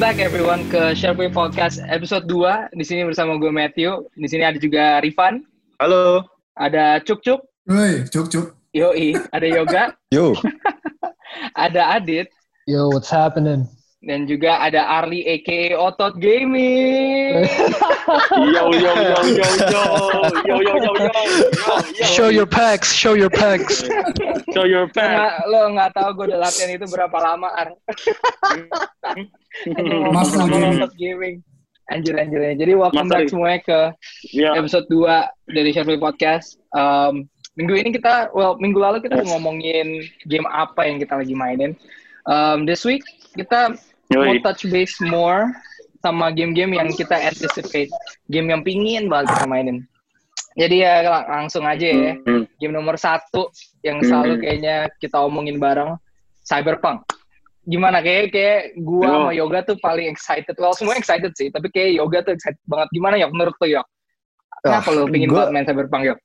back everyone ke Sharpway Podcast episode 2. Di sini bersama gue Matthew. Di sini ada juga Rifan. Halo. Ada Cuk Cuk. Woi, cuk cuk. Yoi. Ada Yoga. Yo. ada Adit. Yo, what's happening? Dan juga ada Arli aka Otot Gaming. Yo yo yo yo yo yo yo yo yo yo. Show your pecs, show your pecs. Show your Lo pack. nggak- Lo nggak tahu gue udah latihan itu berapa lama, Ar. Gaming. Otot Gaming. Anjir, anjir, anjir. Jadi welcome Muscle. back semuanya ke Ya. episode 2 dari Sharpway Podcast. Um, minggu ini kita, well, minggu lalu kita ngomongin game apa yang kita lagi mainin. Um, this week kita mau Yoi. touch base more sama game-game yang kita anticipate. Game yang pingin banget kita mainin. Jadi ya lang- langsung aja ya. Hmm. Game nomor satu yang selalu Hmm. kayaknya kita omongin bareng, Cyberpunk. Gimana kayak kayak gua Yo. sama Yoga tuh paling excited. Well, semua excited sih, tapi kayak Yoga tuh excited banget. Gimana ya menurut lo Yok? Kenapa lo pingin gua- banget main Cyberpunk Yok?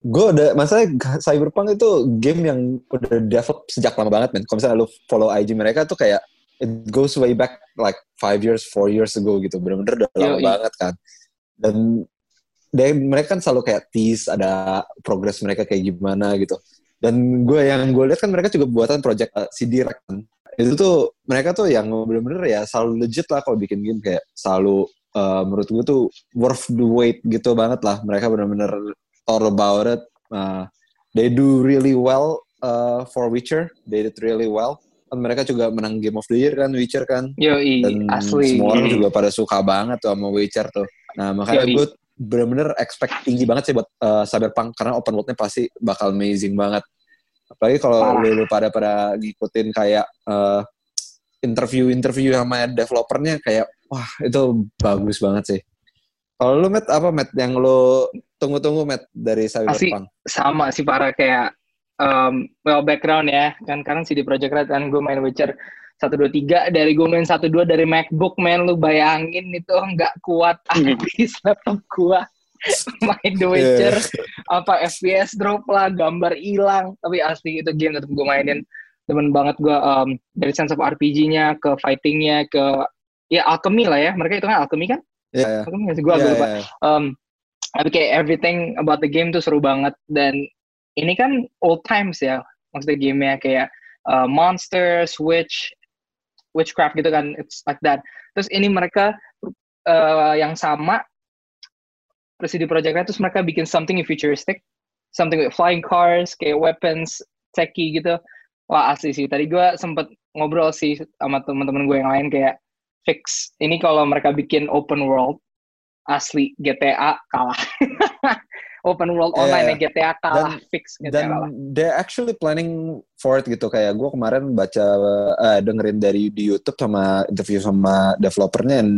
Gue udah masalah Cyberpunk itu game yang udah develop sejak lama banget men. Kalau misalnya lu follow IG mereka tuh kayak it goes way back like five years, four years ago gitu. Bener-bener udah lama Yoi. banget kan. Dan they, mereka kan selalu kayak tease ada progress mereka kayak gimana gitu. Dan gue yang gue lihat kan mereka juga buatan project uh, CD kan. Itu tuh mereka tuh yang bener-bener ya selalu legit lah kalau bikin game kayak selalu uh, menurut gue tuh worth the wait gitu banget lah. Mereka bener-bener all about it. Uh, they do really well uh, for Witcher. They did really well. Kan mereka juga menang Game of the Year kan, Witcher kan. Yoi, Dan asli. semua orang Hmm. juga pada suka banget tuh sama Witcher tuh. Nah makanya Yoi. gue bener-bener expect tinggi banget sih buat uh, Cyberpunk karena open world-nya pasti bakal amazing banget. Apalagi kalau lu, lu pada pada ngikutin kayak uh, interview-interview sama developernya kayak wah itu bagus banget sih. Kalau lu Matt apa Matt yang lu tunggu-tunggu Matt dari Cyberpunk? sama sih para kayak um, well background ya. Kan karena CD Projekt Red kan gue main Witcher 1 2 3 dari gue main 1 2 dari MacBook man lu bayangin itu nggak kuat. Habis laptop gua main The Witcher. Apa FPS drop lah gambar hilang. Tapi asli itu game tetap gue mainin. Temen banget gue um, dari sense of RPG-nya ke fighting-nya ke ya alchemy lah ya. Mereka itu kan alchemy kan? Iya, iya. alchemy gue Iya, lupa. iya. um, tapi kayak everything about the game tuh seru banget dan ini kan old times ya maksudnya gamenya kayak uh, monsters, witch, witchcraft gitu kan, it's like that. Terus ini mereka uh, yang sama Project Red terus mereka bikin something futuristic, something with flying cars, kayak weapons, techy gitu. Wah asli sih. Tadi gue sempet ngobrol sih sama teman-teman gue yang lain kayak fix. Ini kalau mereka bikin open world, asli GTA kalah. Open world Iya, online ya GTA kalah Dan- fix GTA dan kalah. they're actually planning for it gitu kayak gue kemarin baca eh, dengerin dari di YouTube sama interview sama developernya and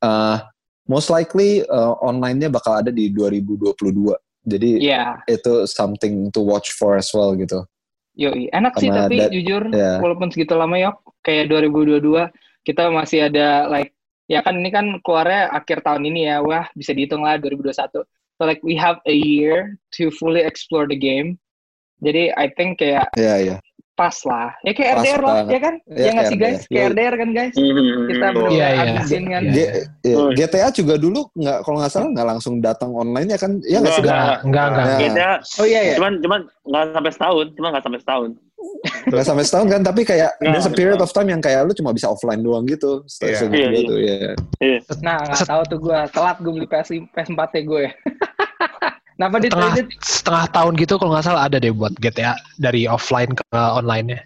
uh, most likely uh, online-nya bakal ada di 2022 jadi Iya, itu something to watch for as well gitu yoi. Enak sih Sama tapi that- jujur iya. walaupun segitu lama yok kayak 2022 kita masih ada like ya kan ini kan keluarnya akhir tahun ini ya. Wah, bisa dihitung lah 2021. So like we have a year to fully explore the game. Jadi I think kayak ya ya pas lah. Ya kayak Pas RDR lah, ya kan? Ya, Ya nggak sih guys? Kayak. RDR kan guys? Hmm. Kita Hmm. bener Iya, iya. abisin kan. Iya. G- ya, Oh. GTA juga dulu nggak kalau nggak salah nggak langsung datang online ya kan ya nggak sih Nggak. Enggak, enggak, enggak. Kita Oh iya ya. cuman cuman nggak sampai setahun, cuma nggak sampai setahun. Nggak sampai setahun kan tapi kayak Nggak, there's a nggak period of time yang kayak lu cuma bisa offline doang gitu Iya. Iya, gua iya. tuh ya Nah, nggak tahu tuh gue telat gue beli PS PS4 ya gue. Kenapa di Setengah, Reddit? setengah tahun gitu kalau nggak salah ada deh buat GTA dari offline ke online-nya.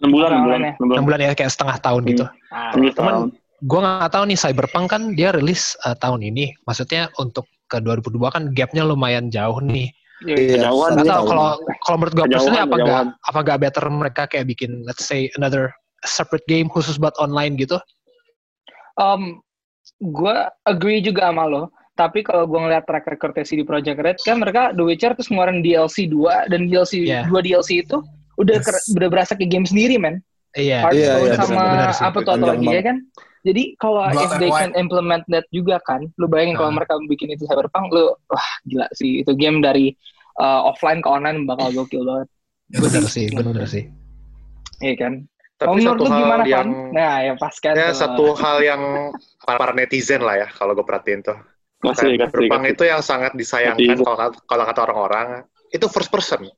Enam bulan, enam bulan, Orang-orangnya. enam bulan. 6 bulan ya kayak setengah tahun gitu. Ah, Cuman tahun. gue nggak tahu nih Cyberpunk kan dia rilis uh, tahun ini. Maksudnya untuk ke 2002 kan gapnya lumayan jauh nih. Yoi. Iya, Kejauhan, tahun. kalau kalau menurut gue personally apa nggak kejauhan. apa nggak better mereka kayak bikin let's say another separate game khusus buat online gitu. Um, gue agree juga sama lo. Tapi kalau gue ngeliat track record CD Projekt Red kan mereka The Witcher terus ngeluarin DLC 2 dan DLC Iya. dua DLC itu udah Yes. ker- udah berasa kayak game sendiri men. Iya. Hearthstone Iya, iya, sama benar sih. apa tuh Panjang lagi ya kan. Jadi kalau if they white. can implement that juga kan, lu bayangin kalau Ah. mereka bikin itu Cyberpunk, lu wah gila sih itu game dari uh, offline ke online bakal gokil banget. Bener sih, bener sih. Iya kan. Tapi menurut satu hal gimana yang kan? Nah, ya pas kan. ya satu hal yang para, netizen lah ya kalau gue perhatiin tuh. Kasih, Cyberpunk kasih. itu yang sangat disayangkan kalau kata orang-orang itu first person.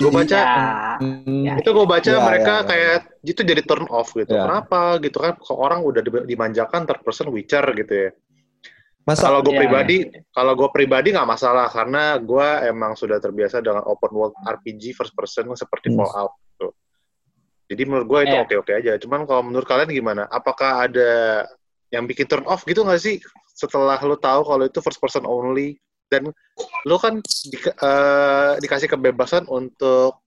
Gue baca Ya. Hmm, Ya. itu gue baca Ya, mereka ya, ya. kayak itu jadi turn off gitu. Ya. Kenapa gitu kan? Kok orang udah di- dimanjakan third person Witcher gitu ya. Masa Kalau gue Iya, pribadi, kalau gue pribadi nggak masalah karena gue emang sudah terbiasa dengan open world RPG first person seperti Hmm. Fallout. Gitu. Jadi menurut gue itu Iya. oke-oke aja. Cuman kalau menurut kalian gimana? Apakah ada yang bikin turn off gitu nggak sih setelah lo tahu kalau itu first person only dan lo kan di- eh, dikasih kebebasan untuk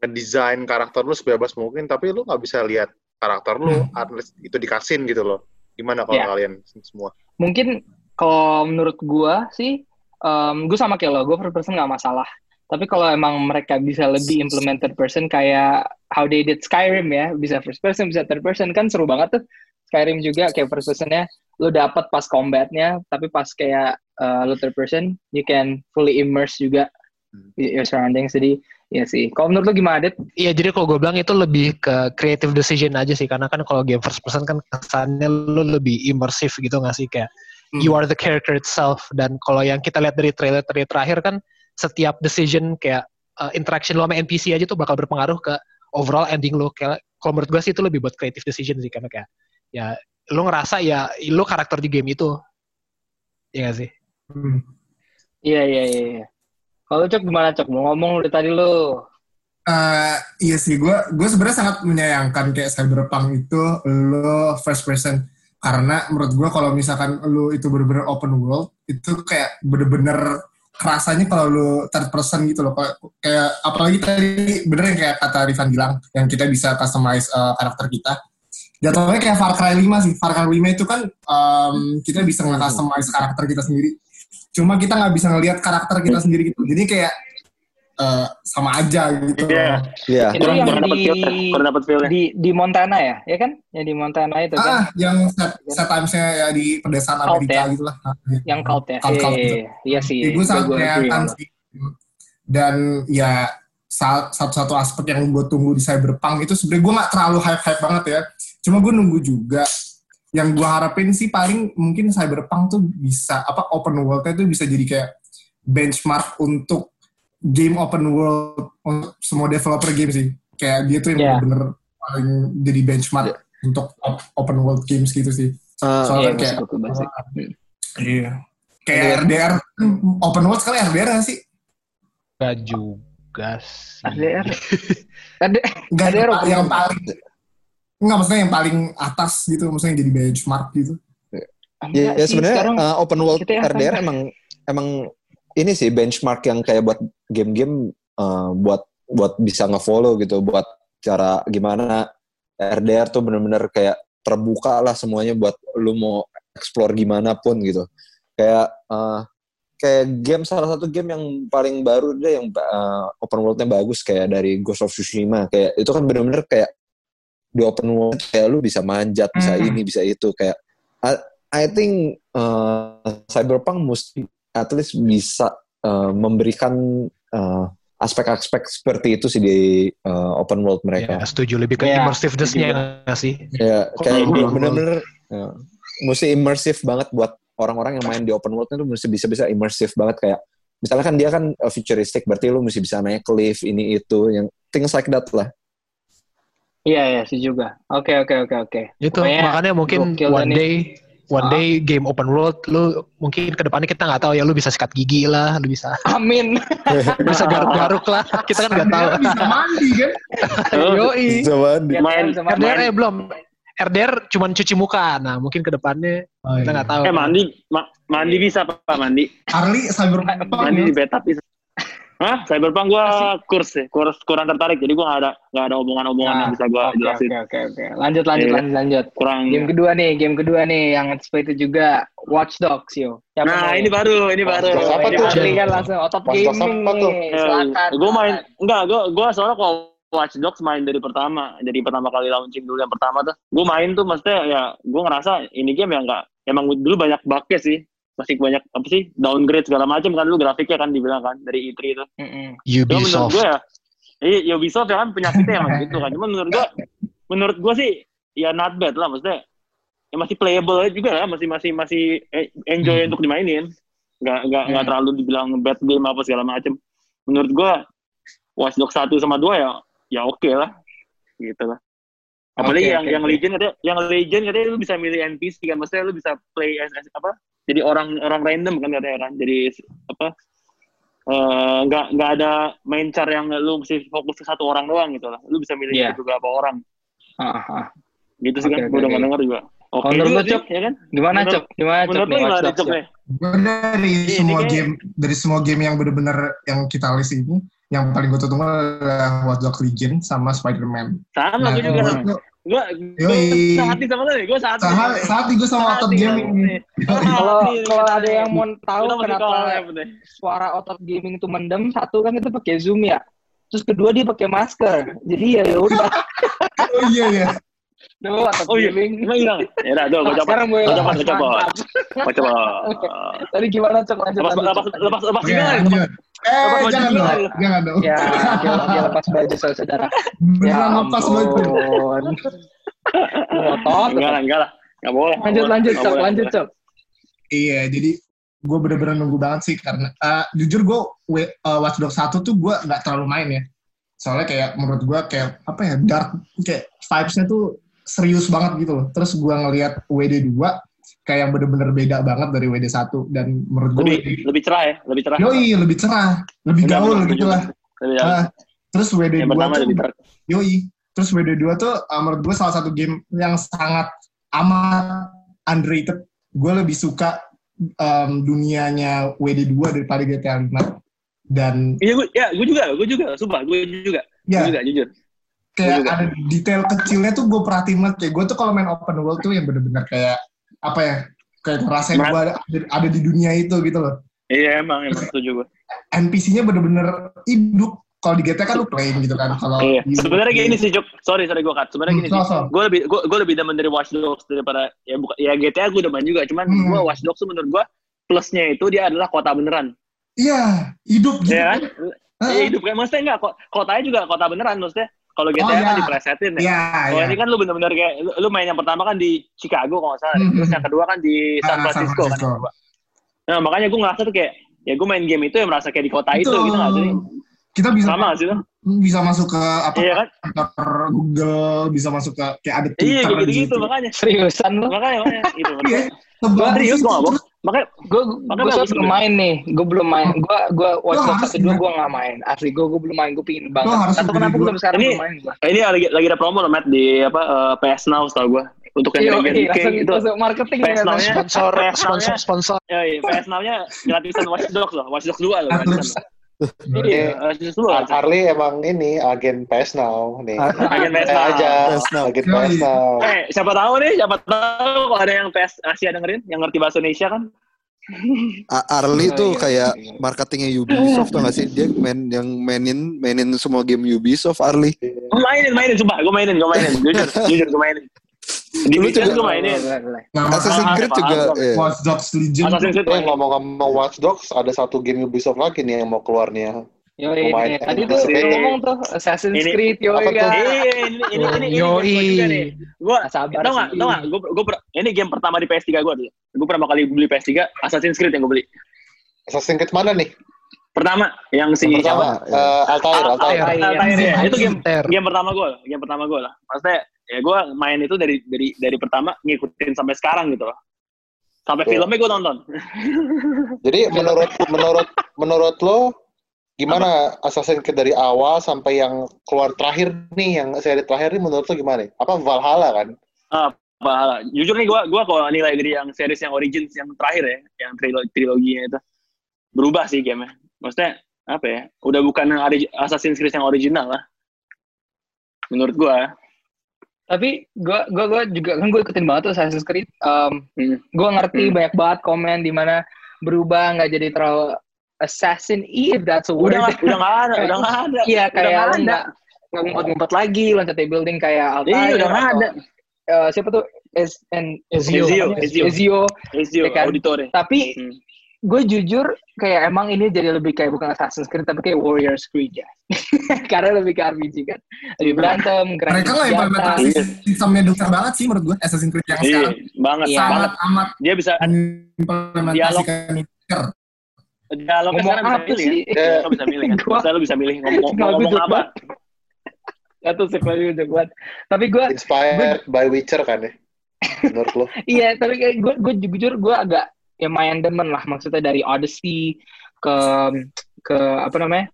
ngedesain karakter lu sebebas mungkin, tapi lu nggak bisa lihat karakter lu Hmm. unless itu dikasin gitu loh. Gimana kalau Iya. kalian semua? Mungkin kalau menurut gua sih, um, gue sama kayak lo, gue first person nggak masalah. Tapi kalau emang mereka bisa lebih implemented person kayak how they did Skyrim ya, bisa first person, bisa third person, kan seru banget tuh. Skyrim juga kayak first personnya, lu dapat pas combatnya, tapi pas kayak uh, lu third person, you can fully immerse juga Hmm. your surroundings. Jadi, ya sih. Kalau menurut lu gimana, Dit? Iya, jadi kalau gue bilang itu lebih ke creative decision aja sih, karena kan kalau game first person kan kesannya lu lebih immersive gitu nggak sih kayak Hmm. you are the character itself. Dan kalau yang kita lihat dari trailer trailer terakhir kan setiap decision kayak uh, interaction lo sama NPC aja tuh bakal berpengaruh ke overall ending lo. Kayak kalau menurut gue sih itu lebih buat creative decision sih karena kayak ya lo ngerasa ya lo karakter di game itu. Iya gak sih? Hmm. Iya, iya, iya. iya. Kalau Cok gimana, Cok? Mau ngomong dari tadi lu. Eh, iya sih, gue gue sebenarnya sangat menyayangkan kayak cyberpunk itu lo first person karena menurut gue kalau misalkan lo itu bener-bener open world itu kayak bener-bener kerasanya kalau lo third person gitu loh kayak, apalagi tadi bener yang kayak kata Rifan bilang yang kita bisa customize eh, karakter kita jatuhnya kayak Far Cry 5 sih Far Cry 5 itu kan em, kita bisa nge-customize karakter kita sendiri cuma kita nggak bisa ngelihat karakter kita sendiri gitu jadi kayak eh, sama aja gitu Iya. Iya. Itu Kurang yang kurang dapat di- feel kurang dapat feelnya. di di Montana ya, ya kan? Yang di Montana itu kan, Ah, yang set, set timesnya ya di pedesaan Cult Amerika ya? gitu lah. yang cult ya. Cult, cult Iya, gitu. iya, sih. Gue sangat menyayangkan banget. sih. Dan ya sa- satu-satu aspek yang gue tunggu di Cyberpunk itu sebenarnya gue nggak terlalu hype-hype banget ya. Cuma gue nunggu juga. Yang gue harapin sih paling mungkin Cyberpunk tuh bisa apa open world-nya tuh bisa jadi kayak benchmark untuk game open world untuk semua developer game sih. Kayak dia tuh yang Yeah. bener-bener paling jadi benchmark untuk op- open world games gitu sih. Eh, Soalnya Iya, kayak masuk ke basic. Hmm. Iya. Kayak RDR open world sekali RDR nggak sih? Gak juga sih. RDR. Ada Enggak RDR yang, paling Enggak maksudnya yang paling atas gitu, maksudnya jadi benchmark gitu. Ya, ya sebenarnya sekarang uh, open world yang RDR sampai- emang emang ini sih benchmark yang kayak buat game-game uh, buat buat bisa ngefollow gitu, buat cara gimana RDR tuh bener-bener kayak terbuka lah semuanya buat lu mau explore gimana pun gitu. Kayak uh, kayak game salah satu game yang paling baru deh yang uh, open world-nya bagus kayak dari Ghost of Tsushima kayak itu kan bener-bener kayak di open world kayak lu bisa manjat, bisa Hmm. ini, bisa itu kayak I, I think uh, Cyberpunk mesti at least bisa uh, memberikan uh, aspek-aspek seperti itu sih di uh, open world Ya, mereka. setuju lebih ke Iya, immersiveness-nya nggak sih? Ya, kayak Kalau gua- bener-bener ya, mesti immersive banget buat orang-orang yang main di open world itu mesti bisa-bisa immersive banget kayak misalnya kan dia kan uh, futuristic berarti lu mesti bisa naik cliff ini itu yang things like that lah. Iya, iya sih juga. Oke, oke, oke, oke. Itu Pokoknya makanya mungkin one day one Ah. day game open world lu mungkin ke depannya kita nggak tahu ya lu bisa sikat gigi lah, lu bisa Amin. bisa garuk-garuk lah. Kita kan nggak tahu. Bisa mandi kan? Yoi. Zaman Biar Main- bisa main. RDR eh belum. RDR cuman cuci muka. Nah, mungkin ke depannya kita nggak tahu. Eh mandi, ma- mandi bisa pak mandi. Harley Cyberpunk Mandi di betap bisa. Hah? Cyberpunk gua kurs sih, kurs kurang tertarik. Jadi gua nggak ada nggak ada omongan-omongan Nah, yang bisa gua Oke, jelasin. oke, oke, oke. Lanjut, lanjut, Iya. lanjut, lanjut. Kurang. Game kedua nih, game kedua nih yang seperti itu juga Watch Dogs yo. Siapa Nah nih? ini baru, ini baru. Dogs apa Ini tuh? Adli kan langsung otot Watch Dogs gaming apa tuh? nih. Silakan. gue main enggak gue gue soalnya kalau Watch Dogs main dari pertama jadi pertama kali launching dulu yang pertama tuh gue main tuh maksudnya ya gue ngerasa ini game yang enggak emang dulu banyak bugnya sih masih banyak apa sih downgrade segala macam kan dulu grafiknya kan dibilang kan dari E3 itu menurut Ubisoft. gue ya Iya, Ubisoft ya kan penyakitnya emang gitu kan. Cuma menurut gua, menurut gua sih ya not bad lah maksudnya. Ya masih playable aja juga lah, masih masih masih eh, enjoy Hmm. untuk dimainin. Nggak nggak nggak Hmm. terlalu dibilang bad game apa segala macem. Menurut gua Watch Dogs 1 sama 2 ya ya oke lah. Gitu lah. Apalagi Oke, yang oke, yang. Legend katanya, yang Legend katanya lu bisa milih NPC kan, maksudnya lu bisa play as, as- apa? Jadi orang orang random kan katanya kan. Jadi apa? eh, nggak nggak ada main char yang lu mesti fokus ke satu orang doang gitu lah. Lu bisa milih Iya. beberapa orang. Ah, ah. Gitu sih Oke, kan. Gue udah nggak denger juga. Oke menurut juga lu, sih, Cok? ya kan? Gimana Menurut- cok? Gimana cok Menurut Cok ya? Gue dari Ini- semua ini- game dari semua game yang bener-bener yang kita list ini yang paling gue tunggu adalah Watch Dogs Legion sama Spider-Man. Sama Nah, gue juga. Gue Yoi. gue hati sama lu nih. Gue saat saat saat gue sama otot gaming. Kalau kalau ada yang mau tahu Kita kenapa collab nih. suara otot gaming itu mendem, satu kan itu pakai zoom ya. Terus kedua dia pakai masker. Jadi ya ya udah. Oh iya ya. Duh, otot Oh iya, gaming. hilang. Ya udah, gue Nah, coba. sekarang gue Gue coba, lepas gue coba. coba. Tadi gimana cok? Lanjut, Lepas, lepas, Cok. lepas, lepas gimana? lanjut. Eh, baju jangan dong. Jangan dong. Ya, dia, dia lepas baju saudara. Beneran lepas baju. Ya. Ngotot. Enggak lah, enggak lah. Enggak boleh. Lanjut, lanjut, cok. Lanjut, cok. Iya, jadi gue bener-bener nunggu banget sih karena eh, jujur gue we- eh, Watch Dogs 1 tuh gue nggak terlalu main ya. Soalnya kayak menurut gue kayak apa ya dark kayak vibes-nya tuh serius banget gitu loh. Terus gue ngelihat WD 2 kayak yang bener-bener beda banget dari WD 1 dan menurut gue Lebih, lebih cerah ya, lebih cerah. yoi lebih cerah, lebih Benar, gaul gitu lah. Ah, terus WD Yang 2 pertama tuh lebih. Yoi. Terus WD2 tuh uh, menurut gue salah satu game yang sangat amat underrated. Gue lebih suka um, dunianya WD2 daripada GTA 5. Dan Iya, gue, ya, gue juga, gue juga, sumpah, gue juga, gue ya juga, jujur. kayak juga. ada detail kecilnya tuh gue perhatiin banget. Kayak gue tuh kalau main open world tuh yang bener-bener kayak apa ya? Kayak ngerasain gue ada, ada di dunia itu gitu loh. Iya, emang, emang setuju gue. NPC-nya bener-bener hidup. Kalau di GTA kan lu plain gitu kan. Kalau Iya. Sebenarnya gini sih, Cuk. Sorry, sorry gue cut. Sebenarnya gini Hmm, sih. so, so. Gue lebih, gue, gue lebih demen dari Watch Dogs daripada ya bukan ya GTA gue demen juga. Cuman Hmm. gue Watch Dogs tuh menurut gue plusnya itu dia adalah kota beneran. Iya, hidup gitu. Iya kan? Iya hidup kayak maksudnya enggak kok kotanya juga kota beneran maksudnya. Kalau GTA Oh, kan iya. dipresetin ya. Iya, Kalau iya. ini kan lu bener-bener kayak lu, lu main yang pertama kan di Chicago kalau nggak salah. Hmm. Terus yang kedua kan di San Ah, San Francisco, kan. Francisco. yang. Nah makanya gue ngerasa tuh kayak ya gue main game itu ya merasa kayak di kota itu, Itu. gitu nggak sih? Kita bisa Sama sih lo? bisa masuk ke apa Iya kan? kantor Google, bisa masuk ke kayak ada Iya Twitter kayak gitu-gitu gitu. makanya. Seriusan lu? Makanya makanya gitu. Iya. Serius itu. gue. Makanya Gue Makanya gue belum main nih. Gue belum main. Gue gue Watch Lo satu dua gue nggak main. Asli gue gue belum main. Gue pingin banget. Atau kenapa dua. belum sekarang Ini- belum main gue? ini lagi lagi ada promo loh Matt di apa eh, PS Now setahu gue. Untuk yang Iya, Dragon iya, King langsung itu. marketing PS ya. Now-nya Sponsor, PS Now-nya sponsor, sponsor. Ya, iya, PS Now-nya gratisan Watch Dogs loh. Watch Dogs 2 loh. Gratisan. Iya, Watch Dogs 2. Ar- Arli emang ini agen PS Now nih. Agen PS Now. aja PS Now. agen. PS Now. Eh, siapa tahu nih, siapa tahu kalau ada yang PS Asia dengerin, yang ngerti bahasa Indonesia kan. A- Arli Oh, tuh iya, kayak iya. marketingnya Ubisoft tau gak sih? Dia main yang mainin mainin semua game Ubisoft Arli. Gue mainin, mainin, sumpah. Gue mainin, gue mainin. Jujur, jujur gue mainin. Di Lu Division juga- gue mainin. Nah, Assassin's Creed juga. Watch Dogs Legion Assassin's Creed Eh mainin. ngomong-ngomong Watch Dogs, ada satu game Ubisoft lagi nih yang mau keluar nih ya. Lumayan. nih. tadi tuh Ini- ngomong tuh Assassin's ini- Creed, kan. Iya, ini, ini, ini, ini, ini Yoi. game gua juga nih. Gue, Nggak sabar tau gak, sih. tau gak, gue, gue, ini game pertama di PS3 gue dulu. Gue pertama kali beli PS3, Assassin's Creed yang gue beli. Assassin's Creed mana nih? Pertama, yang si pertama, siapa? eh, Altair, Al- Altair. Al- Altair. Altair, ya. Itu game game pertama gue game pertama gue lah. Maksudnya ya gue main itu dari dari dari pertama ngikutin sampai sekarang gitu loh. Sampai filmnya gue tonton. Jadi menurut menurut menurut lo gimana Assassin's Creed dari awal sampai yang keluar terakhir nih, yang seri terakhir nih menurut lo gimana? Apa Valhalla kan? Ah, Valhalla. Jujur nih gue gua kalau nilai dari yang series yang Origins yang terakhir ya, yang trilogi triloginya itu berubah sih gamenya. Maksudnya apa ya? Udah bukan yang Assassin's Creed yang original lah. Menurut gue. Tapi gue gue gue juga kan gue ikutin banget tuh Assassin's Creed. Um, Hmm. gue ngerti Hmm. banyak banget komen di mana berubah nggak jadi terlalu assassin if that's a word. Udah nggak udah nggak ada, udah nggak ada. Iya Udah kayak nggak nggak nggak ngumpet-ngumpet lagi loncat dari building kayak Altair. Iya, udah nggak atau, ada. eh, siapa tuh? Es, en, Ezio. Ezio? Ezio. Ezio. Ezio Ya kan? Auditore. Tapi Hmm. Gue jujur kayak emang ini jadi lebih kayak bukan Assassin's Creed tapi kayak Warriors Creed ya. Karena lebih ke RPG kan. Lebih berantem, gerak Mereka senjata. implementasi Iya. sistemnya besar banget sih menurut gue Assassin's Creed yang Iya, sekarang banget, Iya. banget. sangat amat Dia bisa implementasikan dialognya Ngomong sekarang bisa milih sih? kan. Lo bisa milih kan. Bisa lo bisa milih ngomong, ngomong apa. Atau sequel udah kuat. Tapi gue Inspired by Witcher kan ya? Menurut lo? Iya, tapi kayak gue gue jujur gue agak ya main demen lah maksudnya dari Odyssey ke ke apa namanya?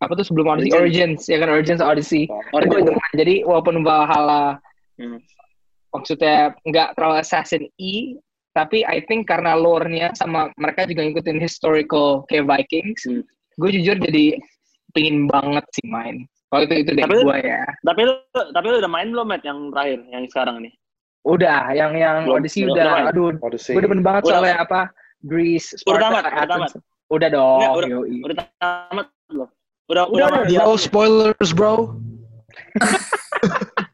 Apa tuh sebelum Odyssey Origins, ya kan Origins Odyssey. Gue demen. Jadi walaupun Valhalla Hmm. maksudnya nggak terlalu assassin E, tapi I think karena lore-nya sama mereka juga ngikutin historical kayak Vikings, Hmm. gue jujur jadi pingin banget sih main. Kalau itu itu deh gue ya. Tapi lo tapi lo udah main belum Matt yang terakhir yang sekarang nih? Udah, yang yang Belum- Odyssey belum- udah, belum aduh, Odyssey. gue demen banget Udah. soalnya apa Greece, Udah Sparta, tamat, udah tamat. Udah dong, Enggak, udah- yoi. Udah tamat belum? Udah Udah, udah, udah. Yo, spoilers, bro.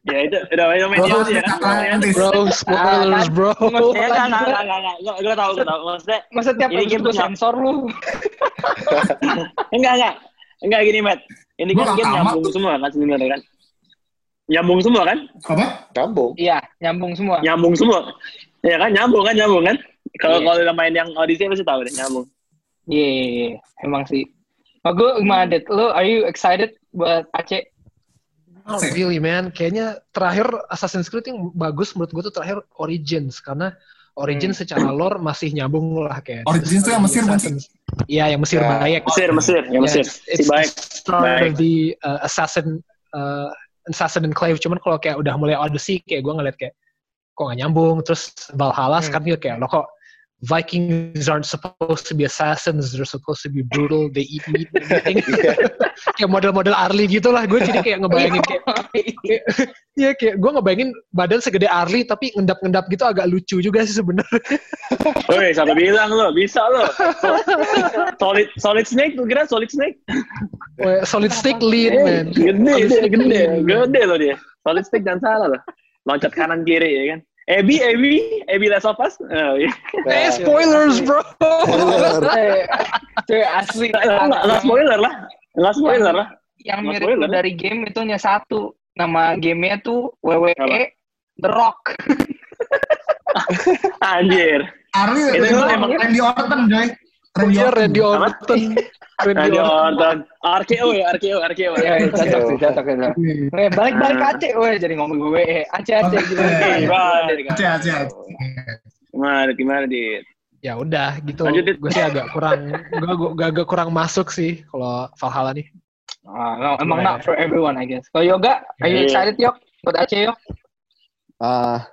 Ya itu udah udah main Bro, ya kan? Bro, spoilers, bro. Nggak Ya usah enggak lagi, enggak gua- enggak enggak. Gue tahu gue tahu. Maksudnya Masa tiap Ini game punya- sensor lu? enggak enggak. Enggak gini, Matt. Ini kan nggak game nyambung tuh. semua kan sebenarnya kan? Nyambung semua kan? Apa? Nyambung. Iya, nyambung semua. Nyambung semua. Ya kan nyambung kan nyambung kan? Kalau Iya. kalau udah main yang Odyssey pasti tahu deh nyambung. Iya, iya, iya. emang sih. Oh, gue gimana, Dit? Lu, are you excited buat Aceh? Not really, man. Kayaknya terakhir Assassin's Creed yang bagus menurut gue tuh terakhir Origins. Karena Origins secara lore masih nyambung lah kayak. Origins tuh yang Mesir, bukan Iya, yang Mesir Ya. Bayek. Mesir, Mesir, ya Mesir. Yeah, Si it's baik. the start Baik. of the uh, assassin uh, assassin enclave cuman kalau kayak udah mulai Odyssey kayak gue ngeliat kayak kok gak nyambung terus Valhalla Hmm. sekarang juga kayak lo kok Vikings aren't supposed to be assassins they're supposed to be brutal they eat meat and everything kayak model-model Arlie gitu lah gue jadi kayak ngebayangin kayak Iya kayak gue ngebayangin badan segede Arlie tapi ngendap-ngendap gitu agak lucu juga sih sebenarnya Woi, siapa bilang lo? Bisa lo. Solid solid snake tuh kira solid snake. Wah, solid stick lean man Gede, gede, gede loh dia. Solid stick jangan salah loh. Loncat kanan kiri ya kan. Ebi, Ebi, Ebi Last of Us. Oh, iya. Eh spoilers bro Eh, cuy, asli. Nggak spoiler lah. Nggak spoiler lah. Yang mirip spoiler. dari game itu hanya satu. Nama gamenya tuh WWE Apa? The Rock. Anjir. Arli Itu itu emang- Randy Orton, Joy. Randy Iya Orton. Randy Orton Randy Orton. RKO ya, RKO, RKO. Ya, ya, cocok sih, cocok ya. Eh, balik-balik ke. Aceh, weh, jadi ngomong WWE. Aceh, Aceh, Hey, balik. Aceh, Aceh, Aceh. Gimana, gimana, Dit? ya udah gitu Lanjut, gue sih agak kurang gue gue agak kurang masuk sih kalau Valhalla nih Ah, no, emang not for everyone, I guess. Kalau Yoga, are you Iya. excited, Yok? Buat Aceh, Yok? Ah,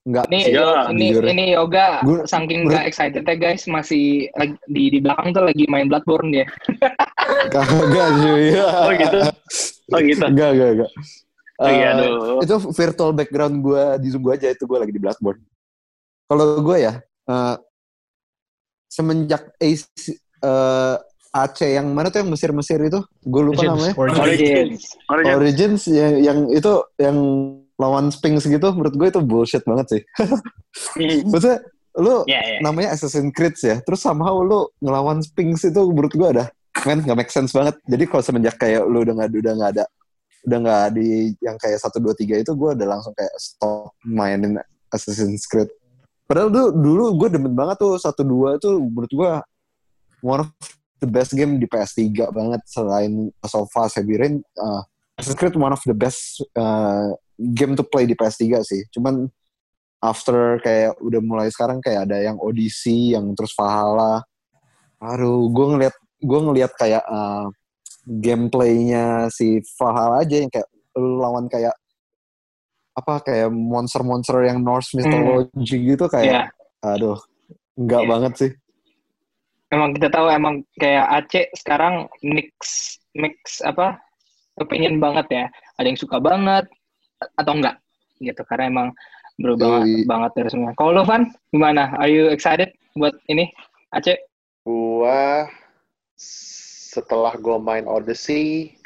enggak Ini, sih. Iya, ini, ini Yoga, Gua- saking nggak excited ya, guys, masih lagi, di, di belakang tuh lagi main Bloodborne dia. Kagak cuy. Oh gitu. Oh gitu. Enggak, enggak, enggak. Oh iya, Eh, aduh. itu virtual background gue di Zoom gue aja itu gue lagi di Bloodborne. Kalau gue ya eh, semenjak AC, eh, Aceh yang mana tuh yang Mesir-Mesir itu, gue lupa Origins, namanya. Origins. Origins. Origins. Origins yang, yang itu yang lawan Sphinx gitu, menurut gue itu bullshit banget sih. Maksudnya lu Ya, ya. namanya Assassin's Creed ya, terus somehow lu ngelawan Sphinx itu menurut gue ada, men nggak make sense banget. Jadi kalau semenjak kayak lu udah nggak udah nggak ada udah nggak di yang kayak satu dua tiga itu gue udah langsung kayak stop mainin Assassin's Creed. Padahal dulu dulu gue demen banget tuh satu dua tuh menurut gue one of the best game di PS3 banget selain Last of Us, Heavy Rain. uh, Assassin's Creed one of the best uh, game to play di PS3 sih. Cuman after kayak udah mulai sekarang kayak ada yang Odyssey, yang terus Valhalla. Aduh, gue ngeliat gue ngeliat kayak uh, gameplaynya si Valhalla aja yang kayak lawan kayak apa kayak monster-monster yang Norse mythology gitu kayak Iya. aduh enggak Iya. banget sih Emang kita tahu emang kayak Aceh sekarang mix mix apa opinion banget ya. Ada yang suka banget atau enggak gitu karena emang berubah Yoi. banget dari semua. Kalau lo Van, gimana? Are you excited buat ini Aceh? Gua setelah gua main Odyssey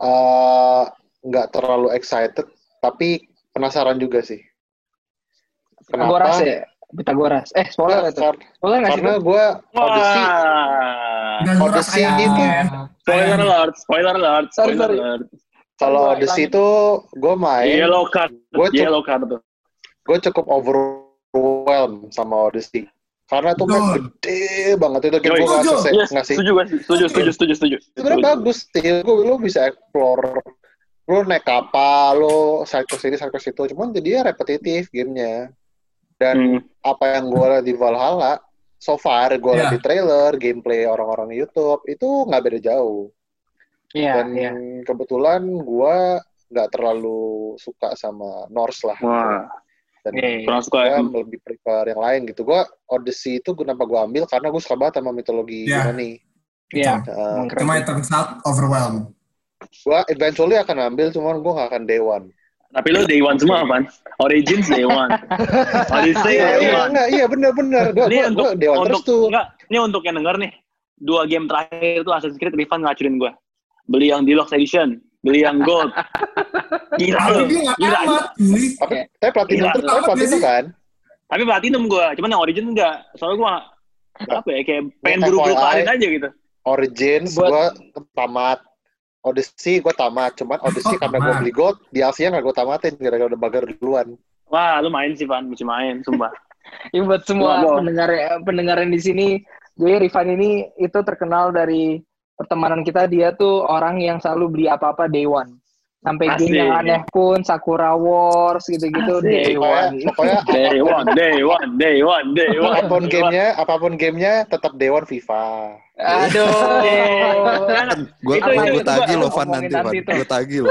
eh, nggak terlalu excited, tapi penasaran juga sih. Gue rasa ya, Pythagoras. Eh, spoiler itu. Kar- Spoiler nggak sih? karena gue Odyssey Wah. Odyssey itu-. Spoiler alert, spoiler alert, Sorry, spoiler sorry. alert. Kalau Gua Odyssey hilangin. itu gue main Yellow card, gue cukup yellow card tuh. gue cukup overwhelmed sama Odyssey karena itu map Betul. gede banget itu game gue nggak Setuju. selesai Yes, ngasih setuju gue, setuju, setuju, setuju, setuju. sebenarnya bagus sih lu, lu bisa explore lu naik kapal lu side quest ini side quest itu cuman jadinya repetitif gamenya dan Hmm. apa yang gue lihat di Valhalla so far gue lihat Iya. di trailer gameplay orang-orang di YouTube itu nggak beda jauh Iya, dan iya. kebetulan gue nggak terlalu suka sama Norse lah Wah, dan Iya, iya. kurang suka ya. gue lebih prefer yang lain gitu gue Odyssey itu kenapa gue ambil karena gue suka banget sama mitologi Iya. Yunani Iya. Gitu. Uh, Emang keren Cuma it turns out overwhelmed. gue eventually akan ambil cuman gue nggak akan day one Tapi lo day one semua kan? Origins day one. Odyssey iya day iya one. enggak iya bener bener gue Ini gue untuk, day one untuk terus tuh enggak, ini untuk yang denger nih. Dua game terakhir itu Assassin's Creed Rifan ngacurin gue. Beli yang Deluxe Edition, beli yang Gold. Gila lu. Gila. tapi tapi platinum Gila. terus tapi platinum kan Tapi platinum gue, cuman yang Origin enggak. Soalnya gue apa ya kayak pengen buru-buru kelarin aja gitu. Origins Buat- gue tamat Odyssey gue tamat cuman Odyssey Oh, karena gue beli gold DLC-nya nggak gue tamatin gara-gara udah bagar duluan Wah, lu main sih, Van. Mesti main, sumpah. Ini buat semua mau. pendengar pendengar yang di sini. Jadi Rifan ini itu terkenal dari pertemanan kita dia tuh orang yang selalu beli apa-apa day one. Sampai Asik. game yang aneh pun Sakura Wars gitu-gitu day one. pokoknya Day one, day one, day one, day one. apa pun gamenya apa pun gamenya tetap day one FIFA Aduh. Gue Itu- itu- gue gua lo Van nanti, Van. Gue tagih lo.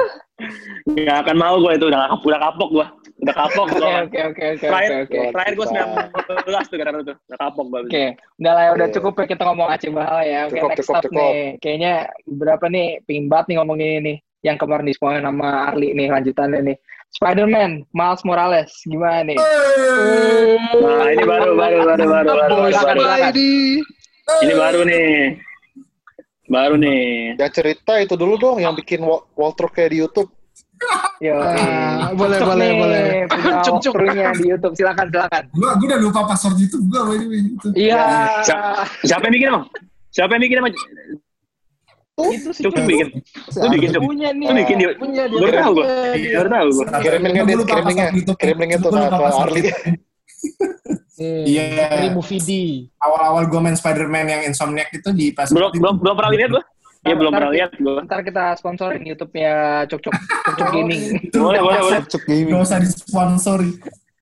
Gak akan mau gue itu, udah, udah kapok gue. Udah kapok Oke gue. oke oke oke Terakhir, oke oke. terakhir gue 19 tuh karena itu. Udah kapok gue. Oke, udah lah ya, udah Iya. cukup ya kita ngomong Aceh Bahala ya. Oke, Cukup, next cukup, up cukup. nih. Kayaknya berapa nih, pingin banget nih ngomongin ini. Yang kemarin di spoiler nama Arli nih, lanjutannya nih. Spider-Man, Miles Morales, gimana nih? Nah, ini baru, baru, baru, baru, baru, baru, baru. Ini baru nih. Baru nih. yang cerita itu dulu dong yang bikin walkthrough kayak di YouTube Yo, eh. boleh, boleh, nih, boleh. Punya Cuk, di YouTube, silakan, silakan. Gua, gua udah lupa password YouTube gua by the. Itu. Iya. Siapa, yang bikin emang? Siapa yang bikin emang? Itu sih. Cuk tuh bikin. Lu bikin Cuk. Punya nih. Lu bikin dia. Punya dia. Baru tahu gue. Punya Baru tahu gue. Kirim linknya, Gua lupa Kirim linknya. Kirim linknya tuh Gua ke- lupa ke password Arli. YouTube. Iya. Iya. Dari movie D. Awal-awal gua main Spider-Man yang Insomniac itu di pas Belum, belum, belum pernah lihat gue. Iya, belum pernah lihat gue. Ntar kita sponsorin YouTube-nya Cuk Cuk Cuk Cuk Gaming. Boleh, boleh, boleh. Cuk gaming. Gak usah disponsori.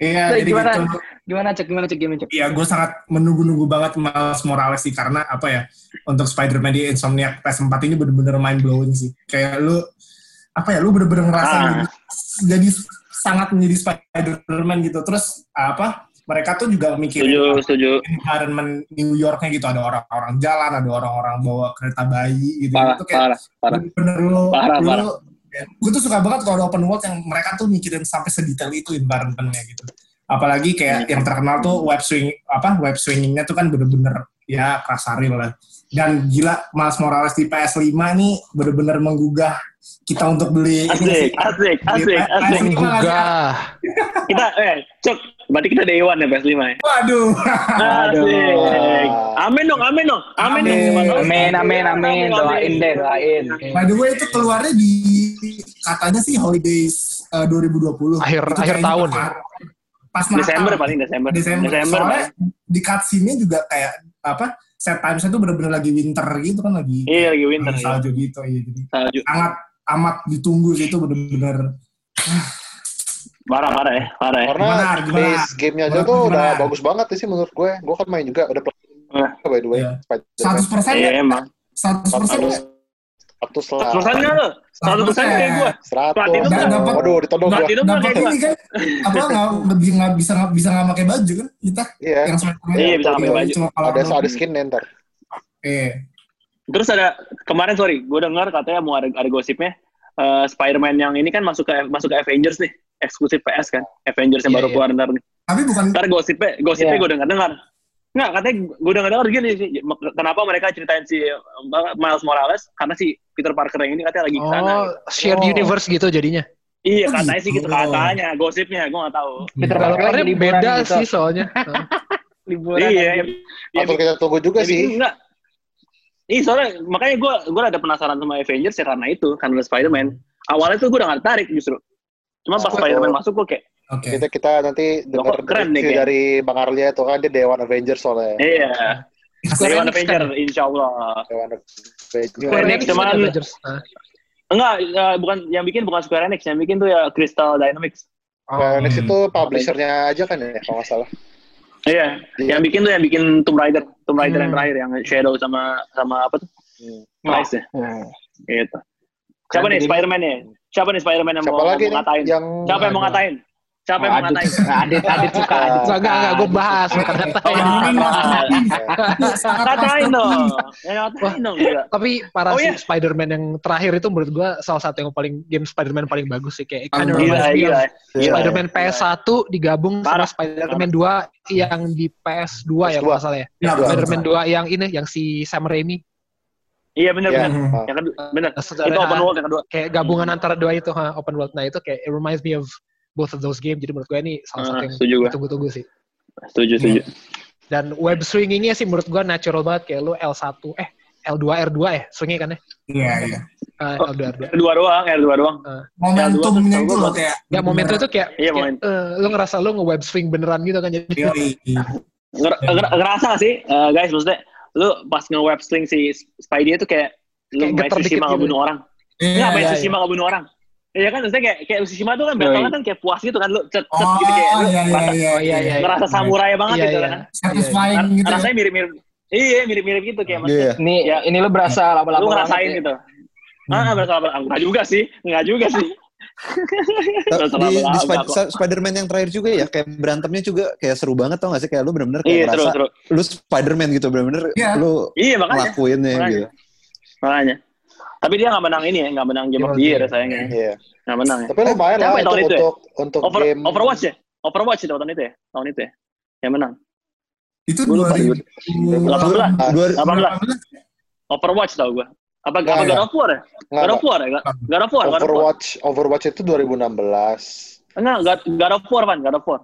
Iya, Nah, jadi gimana? gitu. Gimana Cuk? Gimana Cuk Gaming Cuk? Iya, gue sangat menunggu-nunggu banget Miles Morales sih karena apa ya untuk Spider-Man di Insomniac PS4 ini bener-bener mind blowing sih. Kayak lu apa ya, lu bener-bener ngerasa Ah. jadi, jadi sangat menjadi Spider-Man gitu. Terus apa? Mereka tuh juga mikirin Setuju, setuju. environment New Yorknya gitu. Ada orang-orang jalan, ada orang-orang bawa kereta bayi gitu. Parah, itu kayak parah, parah. bener lu, Parah, lu parah. gue tuh suka banget kalau ada open world yang mereka tuh mikirin sampai sedetail itu environmentnya gitu apalagi kayak Hmm. yang terkenal tuh web swing apa web swingingnya tuh kan bener-bener ya kasaril lah dan gila Miles Morales di PS5 nih bener-bener menggugah kita untuk beli ini Asik, sih. asik, asik, asik. PS5 lagi. Menggugah. Kita, eh, Cuk. Berarti kita day one ya PS5 ya? waduh Asik. Amin dong, amin dong. Amin dong. Amin. Amin, amin, amin. Doain deh, doain. by the way itu keluarnya di katanya sih holidays eh, 2020 Akhir- Itu akhir tahun. pas- pas Natal. Desember paling Desember. Desember. Desember Soalnya di cutscene-nya juga kayak apa? Set times tuh bener-bener lagi winter gitu kan lagi Iya, lagi winter. ya. salju gitu ya. Jadi Salju. sangat amat ditunggu sih itu bener-bener Parah, parah ya. Parah ya. karena Gimana, gimana? base gamenya aja Gimana, tuh udah bagus banget sih menurut gue gue kan main juga udah Nah. play by the way Iya. Spider-Man. 100 persen Iya, emang. 100 persen seratus seratus lah Seratus persen nggak lo? Seratus persen kayak gue. seratus Platinum tuh dapat- waduh ditodong gue dapat gue. ini kan apa nggak nggak bisa nggak bisa nggak bisa nggak pakai baju kan kita iya yang Iya, bisa nggak pakai baju. ada ada skin ntar eh Terus ada kemarin sorry, gue dengar katanya mau ada, ada gosipnya eh, Spider-Man yang ini kan masuk ke masuk ke Avengers nih, eksklusif PS kan, Avengers yang Iya, baru iya. keluar ntar nih. tapi bukan Ntar gosipnya, gosipnya Iya. gue dengar dengar. Nggak, katanya gue dengar dengar gini sih, kenapa mereka ceritain si Miles Morales karena si Peter Parker yang ini katanya lagi ke sana. Oh, shared Oh. universe gitu jadinya. Iya Oh, katanya sih gitu gitu. katanya, gosipnya gue nggak tahu. Peter Kalau Parker beda gitu. sih soalnya. liburan Iya, anjir. ya, Patut kita tunggu juga ya, sih. Enggak. Iya soalnya makanya gue gue ada penasaran sama Avengers ya karena itu karena Spider-Man. Awalnya tuh gue udah gak tertarik justru. Cuma pas Oh. Spider-Man masuk gue kayak Oke. Kita kita nanti dengar keren nih, kayak. dari Bang Arlia itu kan dia Dewan Avengers soalnya. iya. Dewan Enix Avenger, kan? insya Allah. Dewan Avengers. Square Enix cuman- Avengers. Nah. Enggak, ya, bukan yang bikin bukan Square Enix, yang bikin tuh ya Crystal Dynamics. Square Enix Hmm. itu publishernya aja kan ya kalau nggak salah. Iya, Iya. yang bikin tuh yang bikin Tomb Raider, Tomb Raider yang Hmm. terakhir yang Shadow sama sama apa tuh? Hmm. Rise ya, Hmm. gitu. Siapa nih Jadi- Spider-Man nih? Siapa nih Spider-Man yang Siapa mau, lagi mau nih ngatain? yang Siapa yang mau ngatain? Siapa yang ngatain? Adit, Adit suka, Adit Enggak, suka. enggak, enggak. Gue bahas. Bukan ngatain. Ngatain dong, ngatain dong juga. Tapi para Oh, si iya. Spider-Man yang terakhir itu menurut gue salah satu yang paling game Spider-Man paling bagus sih. Kayak of gila. Iya. Spider-Man PS1 digabung sama Spider-Man 2 yang di PS2 ya PS2. kalau nggak salah ya. Spider-Man betul. 2 yang ini yang si Sam Raimi. Iya benar Iya. benar. Hmm. Yang kedua, benar. Itu open world yang kedua. kayak gabungan antara dua itu ha, open world nah itu kayak it reminds me of both of those game jadi menurut gue ini salah satu Ah, yang setuju gue. tunggu-tunggu sih Setuju, setuju. dan web swingingnya sih menurut gue natural banget kayak lu L1 eh L2 R2 ya swingnya kan ya Iya, iya. Ah, Oh. L2 R2 Dua doang, ya dua doang. Momentumnya Ya, itu gua- loh kayak. ya momentum itu kayak, Iya, kayak, eh, lu ngerasa lu nge-web swing beneran gitu kan jadi Yoi. Nger nger- ngerasa gak sih, eh, guys, maksudnya lu pas nge-web sling si Spidey itu kayak lu Kayak main geter Tsushima dikit nggak gitu. bunuh orang. Iya, Enggak, main iya, Tsushima nggak bunuh orang. Iya kan, maksudnya kayak kayak Tsushima tuh kan battle kan kayak puas gitu kan lu cet cet Oh, gitu kayak lu iya, iya, ngerasa, iya, Oh, iya, iya. ngerasa samurai banget Iya, gitu iya. kan. Satisfying Ras- gitu. ya. Rasanya mirip-mirip. Iya, mirip-mirip gitu kayak maksudnya. Iya. Ini, Ya. ini lo berasa laba-laba Lu banget ngerasain ya. gitu. Ah, berasa apa? Enggak juga sih. Enggak juga sih. Di, di laba-laba. Sa- Spider-Man yang terakhir juga ya kayak berantemnya juga kayak seru banget tau gak sih kayak lu bener-bener kayak Iya, seru, ngerasa seru. lu Spider-Man gitu bener-bener Iya. lu Iya, makanya. ngelakuinnya Makanya. gitu. Makanya. Tapi dia nggak menang ini ya, nggak menang Game of the Year sayangnya. Iya. Nggak menang ya. Tapi lumayan lah untuk itu ya? untuk untuk Over, game Overwatch ya? Overwatch itu tahun itu ya? Tahun itu ya? Yang menang. Itu Gua lupa, 2018. 18. Dua- 18. Overwatch tau gue. Apa, Nggak, apa God of War ya? Nggak, God of War ya? God God of War, God of War. Overwatch Overwatch itu 2016. Enggak, God, God of War, Van. God of War.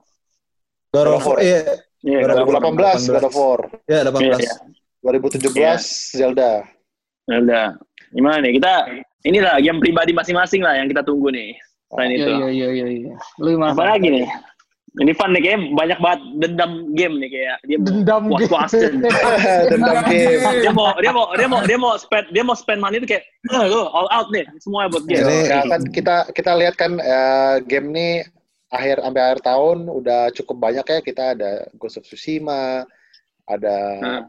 God of War. Iya, Iya, War. 2018 God of War. ya Iya, 18. iya. 2017 Zelda. Ya udah. Gimana nih? Kita, inilah game pribadi masing-masing lah yang kita tunggu nih. Selain itu. Iya, iya, iya, iya. Lu gimana? Apa lagi nih? Ini fun nih, kayaknya banyak banget dendam game nih kayak dia dendam puas-puasin. Dendam game. dia mau dia mau dia mau dia mau spend dia mau spend money itu kayak eh lu all out nih semuanya buat game. Ini- Ya kan kita kita lihat kan eh, game nih akhir sampai akhir tahun udah cukup banyak ya kita ada Ghost of Tsushima, ada Hmm.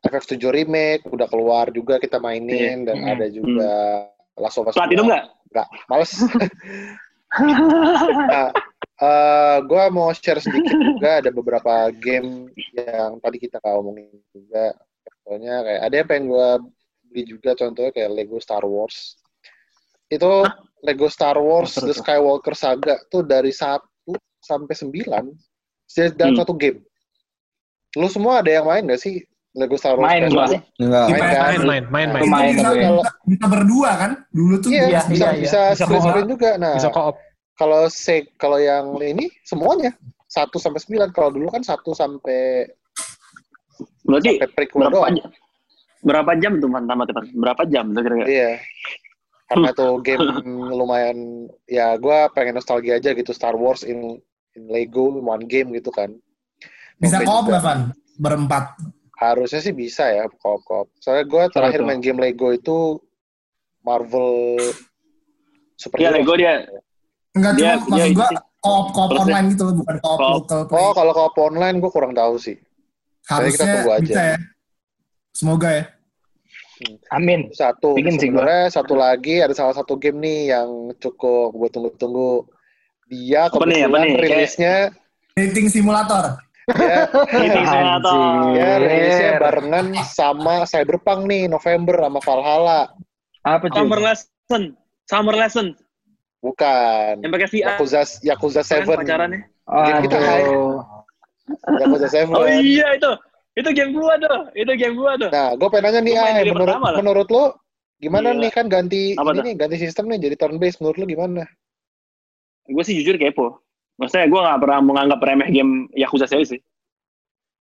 FF7 remake udah keluar juga kita mainin dan Hmm. ada juga Last of Us Platinum 2. nggak? Nggak, males. nah, eh gue mau share sedikit juga ada beberapa game yang tadi kita nggak omongin juga. Contohnya kayak ada yang pengen gue beli juga contohnya kayak Lego Star Wars. Itu Lego Star Wars The. Skywalker Saga tuh dari 1 sampai 9 dalam Hmm. satu game. Lu semua ada yang main gak sih Lego Star Wars? Main gua. Enggak. Main kan? main main main main Itu Main bisa, gue. bisa, bisa berdua kan? Dulu tuh Iya, Iya, bisa iya, bisa Bisa split co-op. screen juga. Nah, bisa co-op kalau se kalau yang ini semuanya 1 sampai 9 kalau dulu kan 1 sampai Berarti sampai prequel berapa doang. jam? Berapa jam tuh man tamat Van? Berapa jam tuh kira-kira? Iya. Karena tuh game lumayan ya gua pengen nostalgia aja gitu Star Wars in, in Lego one game gitu kan. Bisa juga. nggak, Van? Berempat. Harusnya sih bisa ya koop-koop. Soalnya gua terakhir main game Lego itu Marvel Iya, superhero. Lego dia. Enggak Dia- cuma maksud dia gua ini sih. koop-koop online gitu loh, bukan koop local. Oh, kalau koop online gua kurang tahu sih. kita Harusnya tunggu aja. bisa ya. Semoga ya. Amin. Satu. Bikin sih gua. Sebenarnya satu lagi ada salah satu game nih yang cukup gue tunggu-tunggu. Dia Apa nih, apa kebetulan nih? Rilisnya Dating simulator. Dia, Ini simulator. dia rilisnya barengan sama Cyberpunk nih November sama Valhalla. Apa cuy? Summer lesson. Summer lesson. Bukan. Yang pakai VR. Yakuza Yakuza Keren 7. pacarannya. Game kita high. Yakuza 7. Oh iya itu. Itu game gua tuh. Itu game gua tuh. Nah, gue pengen nanya nih, Gua Ay, menurut menurut lo gimana Gila. nih kan ganti Apa ini tuh? nih ganti sistem nih jadi turn based menurut lo gimana? gue sih jujur kepo. Maksudnya gue gak pernah menganggap remeh game Yakuza series sih.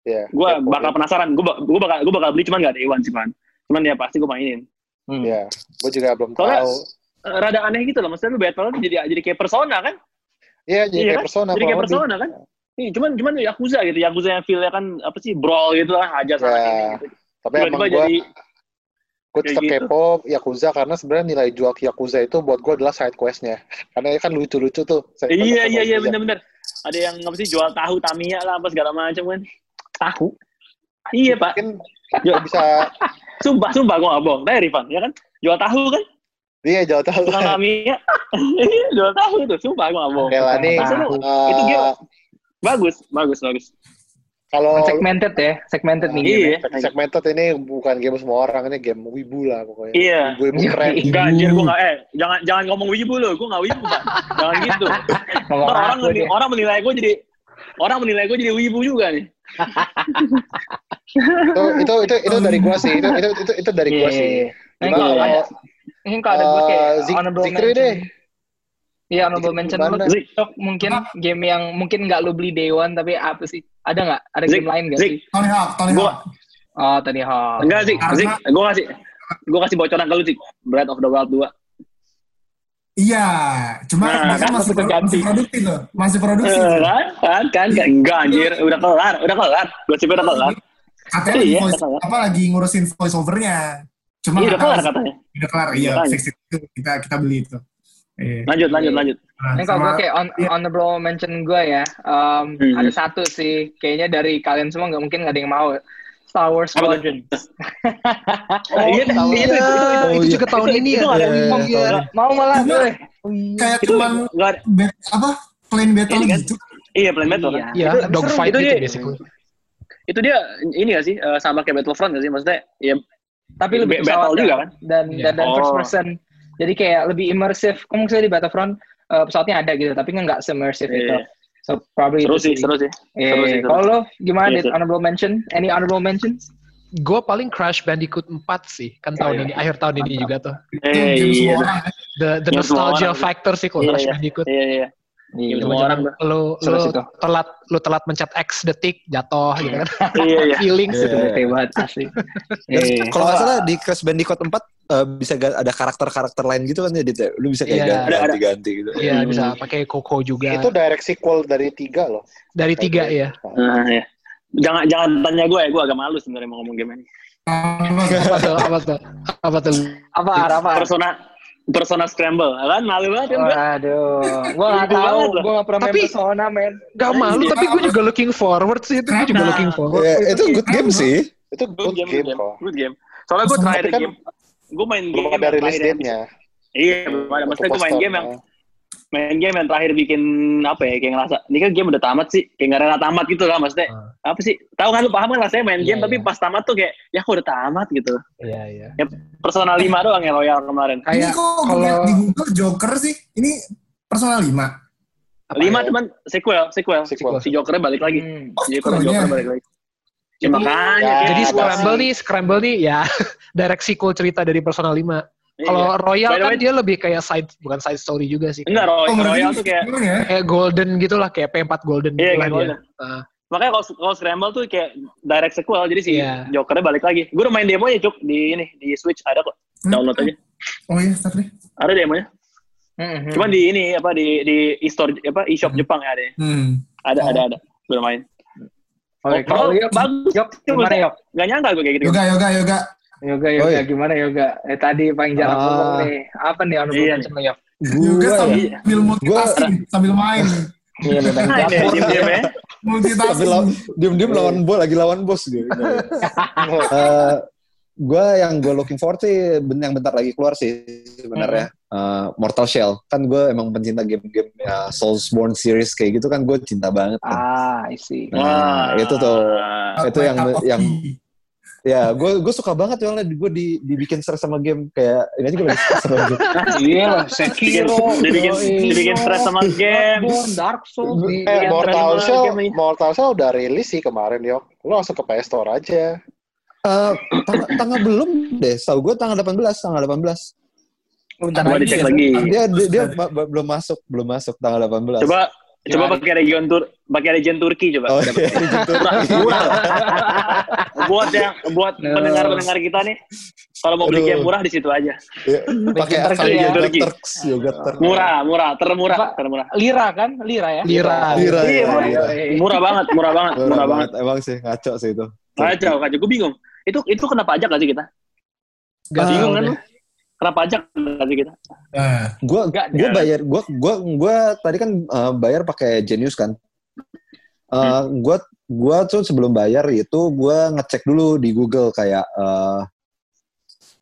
Iya. Gue kepo. bakal penasaran. Gue gue bakal gue bakal beli cuman gak day one sih man. Cuman ya pasti gue mainin. Hmm. Iya. Gue juga belum Soalnya- tahu. Rada aneh gitu loh. Maksudnya lu battle tuh jadi jadi kayak persona kan? Iya, jadi Iya kayak kan? persona. jadi kayak persona kan? Iya, cuman cuman Yakuza gitu. Yakuza yang feel kan apa sih brawl gitu lah, hajar sana Ya, sini gitu. Tapi emang Tiba-tiba gue jadi gue tetap gitu. kepo Yakuza karena sebenarnya nilai jual Yakuza itu buat gue adalah side questnya. Karena kan lucu-lucu tuh. Iya iya iya Yakuza. bener-bener. Ada yang apa sih jual tahu Tamiya lah apa segala macam kan. Tahu. Iya pak. Mungkin Jual, bisa sumpah sumpah gue nggak bohong. Tanya Rifan ya kan. Jual tahu kan. dia jauh tahu. Tukang Tamiya. Iya jual tahu tuh. Sumpah gue nggak bohong. Oke lah nih. Eh, itu game Bagus bagus bagus. Kalau Segmented ya, segmented nih. Iya. game. segmented ini bukan game semua orang ini game wibu lah pokoknya. Iya. Wibu keren. Enggak anjir gue eh jangan jangan ngomong wibu lo. Gue nggak wibu pak. Jangan gitu. Ngomong orang menilai, orang menilai gue jadi orang menilai gue jadi wibu juga nih. itu itu itu itu dari gua sih. Itu itu itu, itu dari gua Iya. sih. Ini Gimana kalau kalau ada, ini kalau ada gue kayak eh, Zik- honorable Zikri mention. deh. Iya honorable mention lu Zik, Tok, mungkin game yang mungkin nggak lu beli day one tapi apa sih? Ada nggak? Ada Zik, game lain nggak Zik. sih? Tony Hawk, Tony Gua- Hawk. Oh tadi Hawk. enggak sih, Karena- Zik, gue kasih gue kasih bocoran ke lu sih. Breath of the Wild 2. Iya, cuma Nah, kan kan masih, ganti. masih produktif tuh, masih produksi. Eh, kan, kan, kan, kan, enggak anjir, udah kelar, udah kelar, gosipnya udah kelar. Katanya Iya, voice, kelar. apa lagi ngurusin voice overnya. Cuma Iya udah kelar katanya. Udah kelar, iya. Fix itu kita kita beli itu. Iya. Lanjut, lanjut, lanjut. Nah, Ini kalau gue kayak on, iya. honorable mention gue ya, um, Hmm. ada satu sih, kayaknya dari kalian semua nggak mungkin nggak ada yang mau. Star Wars? Squadron. Oh, iya, Star Wars. iya, itu, itu, itu, itu juga tahun Itu- ini itu ya. Iya, mau. Malah Cuma- gue. kayak Itu cuman bet, apa plain battle Ini kan? gitu. Iya, Plan Battle kan. Iya, Itu- dogfight itu gitu dia- basically. Itu dia ini gak sih eh, sama kayak Battlefront gak sih? Maksudnya ya tapi lebih Ba- battle juga kan? dan dan, first Oh. person jadi kayak lebih immersive kamu misalnya di Battlefront eh, pesawatnya ada gitu tapi nggak semersive itu Iya. so probably Seru itu sih, seru sih. Seru sih, seru. kalau lo gimana Dit? seru. honorable mention any honorable mentions Gue paling Crash Bandicoot 4 sih, kan tahun iya. ini, akhir tahun ini juga tuh. Eh, tuh. orang kan. The, the nostalgia factor sih kalau Iya, Crash iya. Bandicoot. Iya, iya. Iya Semua orang. Lu, lu telat, lu telat mencet X detik, jatuh gitu kan. Iya, iya. Feelings Iya. gitu. bete banget asli Iya. kalau nggak salah di Crash Bandicoot 4 eh, bisa ada karakter-karakter lain gitu kan ya, Dit, ya? Lu bisa kayak ganti- Ada, ada. ganti-ganti gitu. Iya, Hmm. bisa pakai Coco juga. Itu direct sequel dari tiga loh. Dari tiga ya. Nah, iya. Jangan jangan tanya gue ya, gue agak malu sebenarnya mau ngomong game ini. apa tuh? Apa tuh? Apa tuh? apa apa Persona Persona Scramble, kan malu banget kan gue. Gua nggak Ibu tahu, banget loh. gua nggak pernah main Tapi- Persona, men. Gak malu, Iya. tapi gue juga looking forward sih. Itu gue juga Nah. looking forward. Ya, itu good game sih. Itu Good good game, game, good game, kok. good game. Soalnya gue terakhir kan game, gue main Belum game ada yang release terakhir- date-nya. Iya, belum ada. Maksudnya gue main game yang main game yang terakhir bikin apa ya kayak ngerasa ini kan game udah tamat sih kayak nggak rela tamat gitu lah maksudnya Ah. apa sih tahu kan lu paham kan rasanya main Iya, game tapi iya. pas tamat tuh kayak ya kok udah tamat gitu Iya, iya. Persona 5 doang ya Royal kemarin Ini Kayak kok gue kalau di Google Joker sih. Ini Persona 5. apa lima ya? cuman sequel sequel, Sequel. si Jokernya balik lagi Hmm. Oh, Joker. Joker balik lagi ya makanya ya, Jadi Scramble nih, Scramble nih ya direct sequel cerita dari Persona 5. Iya. Kalau Royal By the kan way- dia lebih kayak side bukan side story juga sih. enggak Oh, Royal, Royal tuh kayak ya? Kayak Golden gitu lah, kayak P4 Golden Iya, gitu lah kayak dia. Ah, makanya kalau kalau Scramble tuh kayak direct sequel jadi si Iya. Jokernya balik lagi gue udah main demonya cuk di ini di Switch ada kok Hmm. download aja Oh iya, deh. ada demonya Mhm. cuman di ini apa di di e-store apa e-shop Hmm. Jepang ya ada Hmm. ada Oh. ada ada gue udah main Oke, Oh, kalau Yok, bagus. Yok, gimana Yok? Gak nyangka gue kayak gitu. Yoga, yoga, yoga. Yoga, Oh, yoga, iya. gimana yoga? Eh tadi paling jarang Ah. ngomong nih. Apa nih honorable Iya. lo, Yok? Yoga Gua sambil, ya, sambil multitasking, sambil main. Iya. Nah, ini diem diem ya. Multitasking. diem-diem lawan bos lagi lawan bos gitu. Eh, gue yang gue looking forward sih ben- yang bentar lagi keluar sih sebenarnya Eh, Mortal Shell kan gue emang pencinta game-game ya Soulsborne series kayak gitu kan gue cinta banget kan. Ah, I see. Nah, itu tuh. itu yang yang tea. Ya gue gue suka banget soalnya gue di dibikin stres sama game kayak ini aja gue lagi stres sama game. Iya lah, Sekiro, dibikin, dibikin stres sama game. Dark Souls, Eh, Mortal Shell. Mortal Shell udah rilis sih kemarin, Yok. Lu langsung ke PS Store aja. Eh, tanggal, tanggal belum deh, tahu gue tanggal 18, tanggal 18. Bentar Coba dicek ya. lagi. Dia dia, dia ma- ma- belum masuk, belum masuk tanggal 18. Coba coba Gimana? pakai region tur pakai region Turki coba. Oh, iya. Murah, murah. buat yang buat No. pendengar-pendengar kita nih, kalau mau beli Aduh. game murah di situ aja. Iya, Pakai akal ya. Turki. Turks, Turks. Murah, murah, termurah, termurah. Lira kan? Lira ya? Lira. Lira, Iya, iya, murah. lira. Murah banget, murah banget, Murah murah banget. banget. Emang sih ngaco sih itu. Kacau, kacau. Gue bingung. Itu itu kena pajak gak sih kita? Gak bingung kan? Kena pajak gak sih kita? Nah, Gua Enggak, gua ya. bayar gua gua gua tadi kan eh, bayar pakai Genius kan. Eh gua gua tuh sebelum bayar itu gua ngecek dulu di Google kayak eh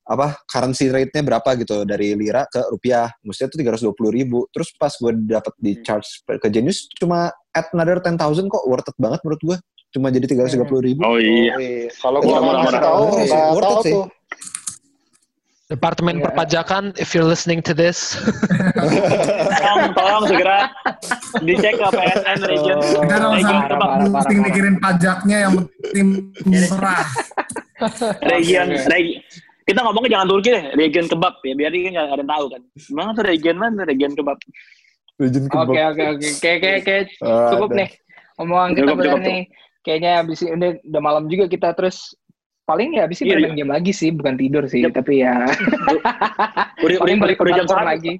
apa currency rate-nya berapa gitu dari lira ke rupiah. Mestinya tuh 320 ribu. Terus pas gue dapet di charge ke Genius cuma add another 10,000 kok worth it banget menurut gue. Cuma jadi 330 ribu. Oh iya. Wih, Kalau gue murah, ngasih murah. tahu, it tahu tuh. Departemen Iya. perpajakan, if you're listening to this, Tolong, tolong segera dicek ke PSN region. kita nggak usah Region parah. mikirin pajaknya yang penting murah. Region, Oke, oke. regi- kita ngomongnya jangan Turki deh, region kebab ya, biar dia nggak ada yang tahu kan. Mana tuh region mana region kebab? Legend kebab. Oke oke oke. Kayak kayak kayak Ah, cukup nih omongan kita Cukup, berani cukup, nih. Kayaknya abis ini udah, udah malam juga kita terus paling ya abis ini Iya, main game lagi sih, bukan tidur sih, Yep. tapi ya Udah, udah, paling balik udah jam lagi.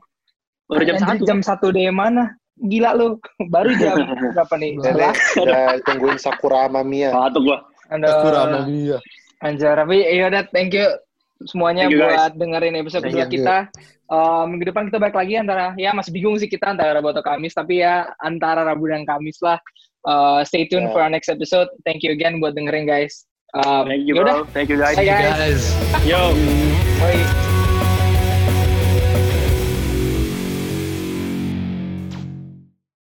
Udah jam satu. Jam satu deh mana? Gila lu, baru jam berapa nih? Udah tungguin Sakura sama Mia. Satu gua. Aduh, Sakura sama Mia. Anjir, tapi ya udah thank you semuanya Thank you, buat dengerin episode kedua kita. Eh, minggu depan kita balik lagi antara ya masih bingung sih kita antara Rabu atau Kamis, tapi ya antara Rabu dan Kamis lah. Eh, stay tuned Yeah. for our next episode. Thank you again buat dengerin guys. Um, Thank you, yaudah, bro. Thank you, guys. Bye, guys. guys. Yo. Bye.